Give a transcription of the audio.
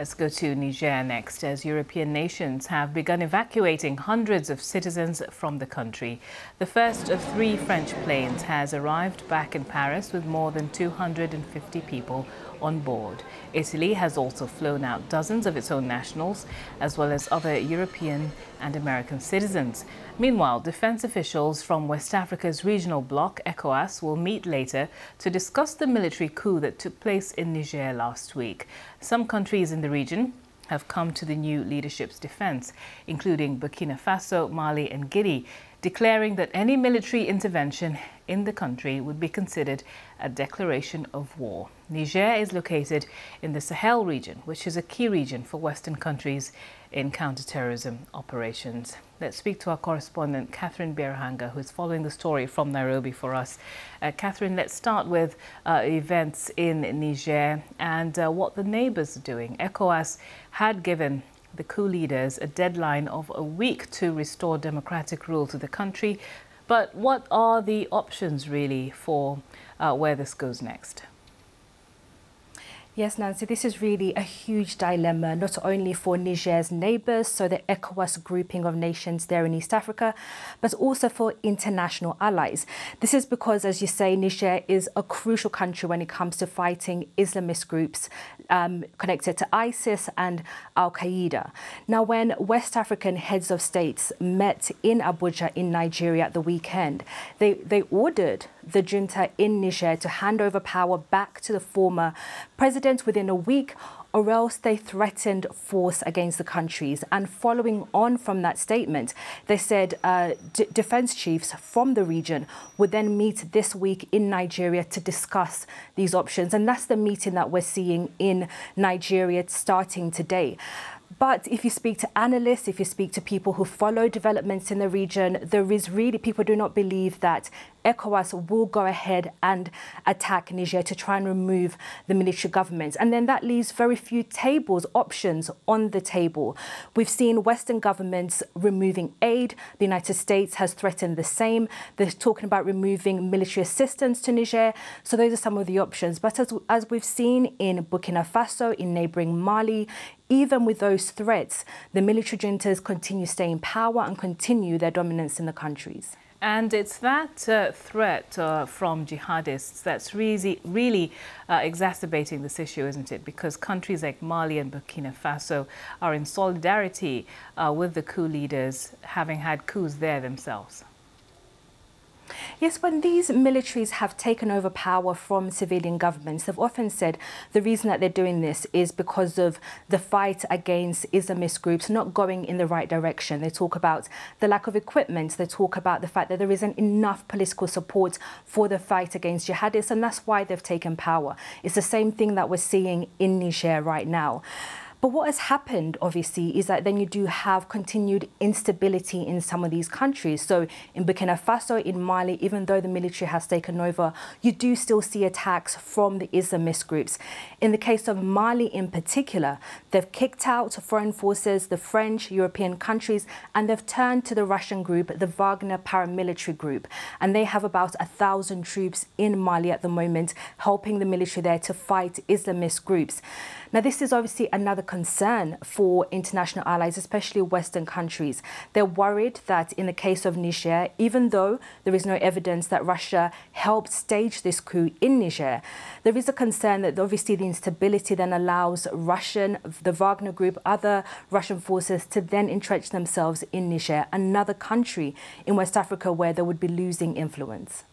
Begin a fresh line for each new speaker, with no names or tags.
Let's go to Niger next, as European nations have begun evacuating hundreds of citizens from the country. The first of three French planes has arrived back in Paris with more than 250 people on board. Italy has also flown out dozens of its own nationals, as well as other European and American citizens. Meanwhile, defense officials from West Africa's regional bloc, ECOWAS, will meet later to discuss the military coup that took place in Niger last week. Some countries in the region have come to the new leadership's defense, including Burkina Faso, Mali and Guinea, declaring that any military intervention in the country would be considered a declaration of war. Niger is located in the Sahel region, which is a key region for Western countries in counterterrorism operations. Let's speak to our correspondent, Catherine Byaruhanga, who is following the story from Nairobi for us. Uh, Catherine, let's start with uh, events in Niger and uh, what the neighbors are doing. ECOWAS had given the coup leaders a deadline of a week to restore democratic rule to the country. But what are the options really for uh, where this goes next?
Yes, Nancy, this is really a huge dilemma, not only for Niger's neighbours, so the ECOWAS grouping of nations there in East Africa, but also for international allies. This is because, as you say, Niger is a crucial country when it comes to fighting Islamist groups um, connected to ISIS and Al Qaeda. Now, when West African heads of states met in Abuja in Nigeria at the weekend, they, they ordered the junta in Niger to hand over power back to the former president within a week or else they threatened force against the countries. And following on from that statement, they said uh, defense chiefs from the region would then meet this week in Nigeria to discuss these options. And that's the meeting that we're seeing in Nigeria starting today. But if you speak to analysts, if you speak to people who follow developments in the region, there is really, people do not believe that ECOWAS will go ahead and attack Niger to try and remove the military government. And then that leaves very few tables, options on the table. We've seen Western governments removing aid. The United States has threatened the same. They're talking about removing military assistance to Niger. So those are some of the options. But as, as we've seen in Burkina Faso, in neighboring Mali, even with those threats, the military juntas continue to stay in power and continue their dominance in the countries.
And it's that uh, threat uh, from jihadists that's really, really uh, exacerbating this issue, isn't it? Because countries like Mali and Burkina Faso are in solidarity uh, with the coup leaders, having had coups there themselves.
Yes, when these militaries have taken over power from civilian governments, they've often said the reason that they're doing this is because of the fight against Islamist groups not going in the right direction. They talk about the lack of equipment. They talk about the fact that there isn't enough political support for the fight against jihadists, and that's why they've taken power. It's the same thing that we're seeing in Niger right now. But what has happened, obviously, is that then you do have continued instability in some of these countries. So in Burkina Faso, in Mali, even though the military has taken over, you do still see attacks from the Islamist groups. In the case of Mali in particular, they've kicked out foreign forces, the French, European countries, and they've turned to the Russian group, the Wagner paramilitary group. And they have about a thousand troops in Mali at the moment, helping the military there to fight Islamist groups. Now, this is obviously another concern for international allies, especially Western countries. They're worried that in the case of Niger, even though there is no evidence that Russia helped stage this coup in Niger, there is a concern that obviously the instability then allows Russian, the Wagner group, other Russian forces to then entrench themselves in Niger, another country in West Africa where they would be losing influence.